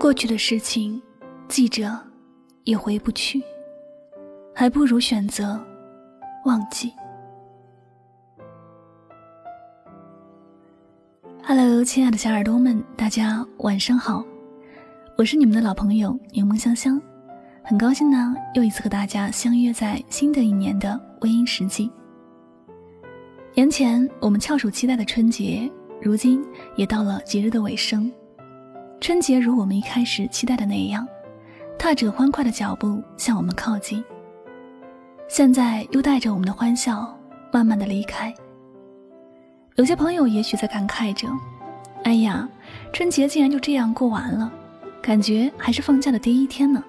过去的事情，记着也回不去，还不如选择忘记。Hello，亲爱的小耳朵们，大家晚上好，我是你们的老朋友柠檬香香，很高兴呢，又一次和大家相约在新的一年的微音时记。年前我们翘首期待的春节，如今也到了节日的尾声。春节如我们一开始期待的那样，踏着欢快的脚步向我们靠近。现在又带着我们的欢笑，慢慢的离开。有些朋友也许在感慨着：“哎呀，春节竟然就这样过完了，感觉还是放假的第一天呢。”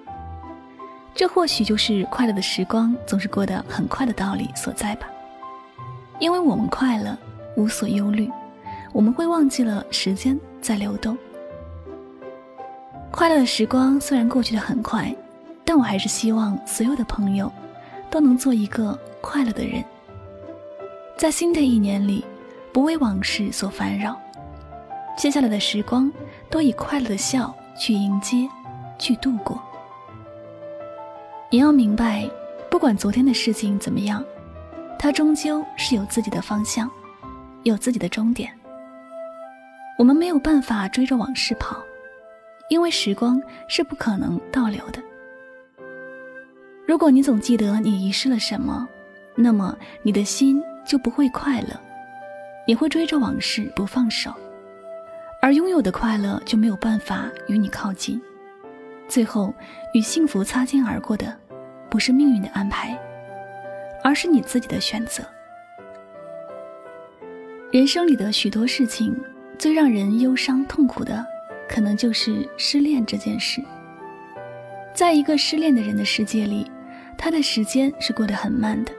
这或许就是快乐的时光总是过得很快的道理所在吧。因为我们快乐，无所忧虑，我们会忘记了时间在流动。快乐的时光虽然过去的很快，但我还是希望所有的朋友都能做一个快乐的人，在新的一年里，不为往事所烦扰，接下来的时光都以快乐的笑去迎接，去度过。你要明白，不管昨天的事情怎么样。它终究是有自己的方向，有自己的终点。我们没有办法追着往事跑，因为时光是不可能倒流的。如果你总记得你遗失了什么，那么你的心就不会快乐，你会追着往事不放手，而拥有的快乐就没有办法与你靠近。最后，与幸福擦肩而过的，不是命运的安排。而是你自己的选择。人生里的许多事情，最让人忧伤痛苦的，可能就是失恋这件事。在一个失恋的人的世界里，他的时间是过得很慢的，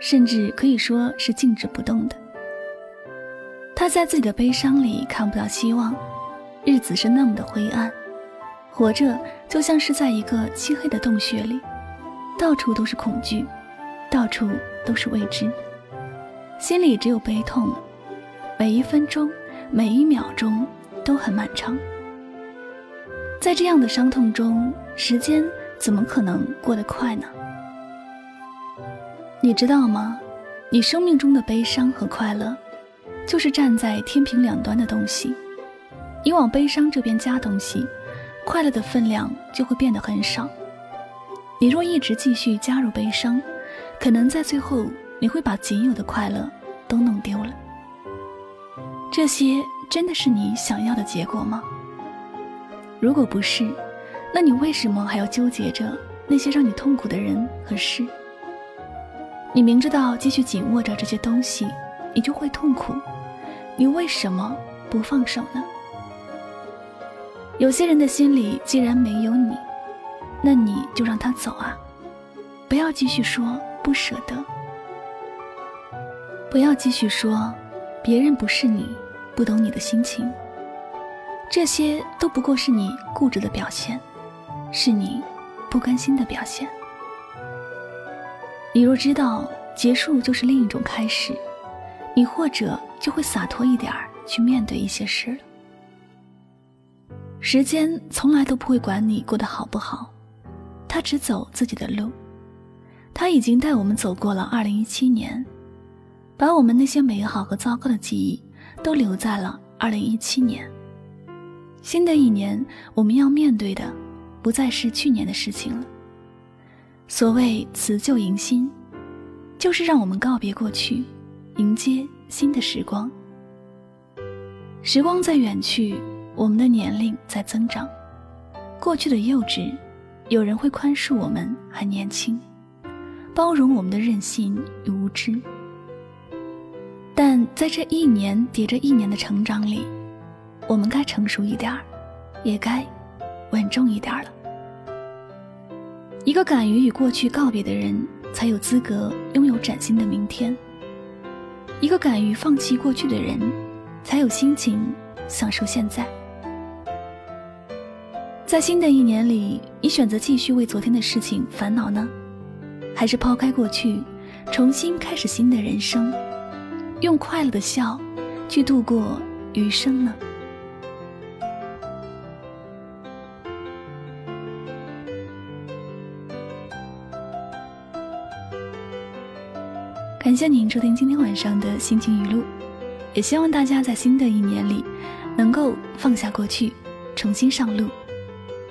甚至可以说是静止不动的。他在自己的悲伤里看不到希望，日子是那么的灰暗，活着就像是在一个漆黑的洞穴里，到处都是恐惧。到处都是未知，心里只有悲痛，每一分钟、每一秒钟都很漫长。在这样的伤痛中，时间怎么可能过得快呢？你知道吗？你生命中的悲伤和快乐，就是站在天平两端的东西。你往悲伤这边加东西，快乐的分量就会变得很少。你若一直继续加入悲伤，可能在最后，你会把仅有的快乐都弄丢了。这些真的是你想要的结果吗？如果不是，那你为什么还要纠结着那些让你痛苦的人和事？你明知道继续紧握着这些东西，你就会痛苦，你为什么不放手呢？有些人的心里既然没有你，那你就让他走啊，不要继续说。不舍得，不要继续说，别人不是你，不懂你的心情。这些都不过是你固执的表现，是你不甘心的表现。你若知道结束就是另一种开始，你或者就会洒脱一点儿去面对一些事了。时间从来都不会管你过得好不好，他只走自己的路。他已经带我们走过了2017年，把我们那些美好和糟糕的记忆都留在了2017年。新的一年，我们要面对的不再是去年的事情了。所谓辞旧迎新，就是让我们告别过去，迎接新的时光。时光在远去，我们的年龄在增长，过去的幼稚，有人会宽恕我们还年轻。包容我们的任性与无知，但在这一年叠着一年的成长里，我们该成熟一点儿，也该稳重一点儿了。一个敢于与过去告别的人，才有资格拥有崭新的明天；一个敢于放弃过去的人，才有心情享受现在。在新的一年里，你选择继续为昨天的事情烦恼呢？还是抛开过去，重新开始新的人生，用快乐的笑去度过余生呢？感谢您收听今天晚上的心情语录也希望大家在新的一年里能够放下过去重新上路。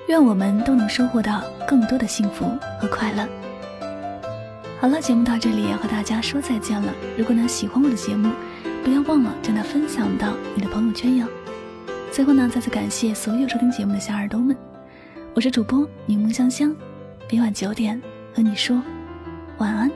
愿我们都能收获到更多的幸福和快乐。好了，节目到这里要和大家说再见了。如果呢喜欢我的节目，不要忘了将它分享到你的朋友圈哟。最后呢，再次感谢所有收听节目的小耳朵们，我是主播柠檬香香，每晚九点和你说晚安。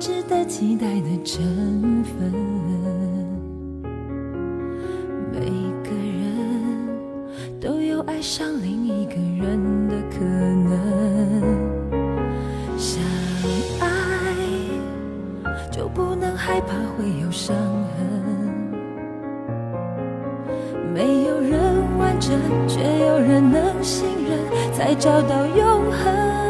值得期待的成分，每个人都有爱上另一个人的可能。相爱，就不能害怕会有伤痕，没有人完整，却有人能信任，才找到永恒。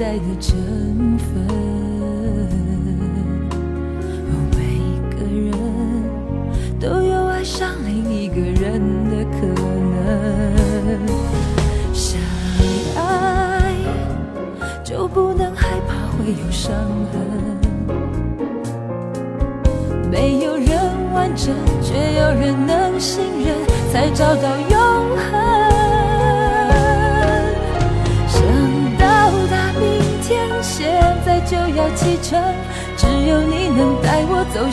待的成分，每个人都有爱上另一个人的可能。相爱就不能害怕会有伤痕，没有人完整，却有人能信任，才找到永恒。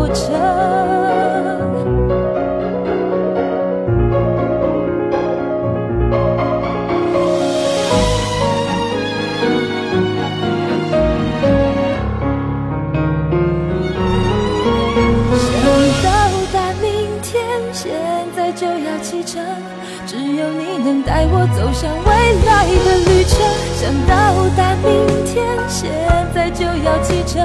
过程。想到达明天，现在就要启程，只有你能带我走向未来的旅程。想到达明天，现在就要启程。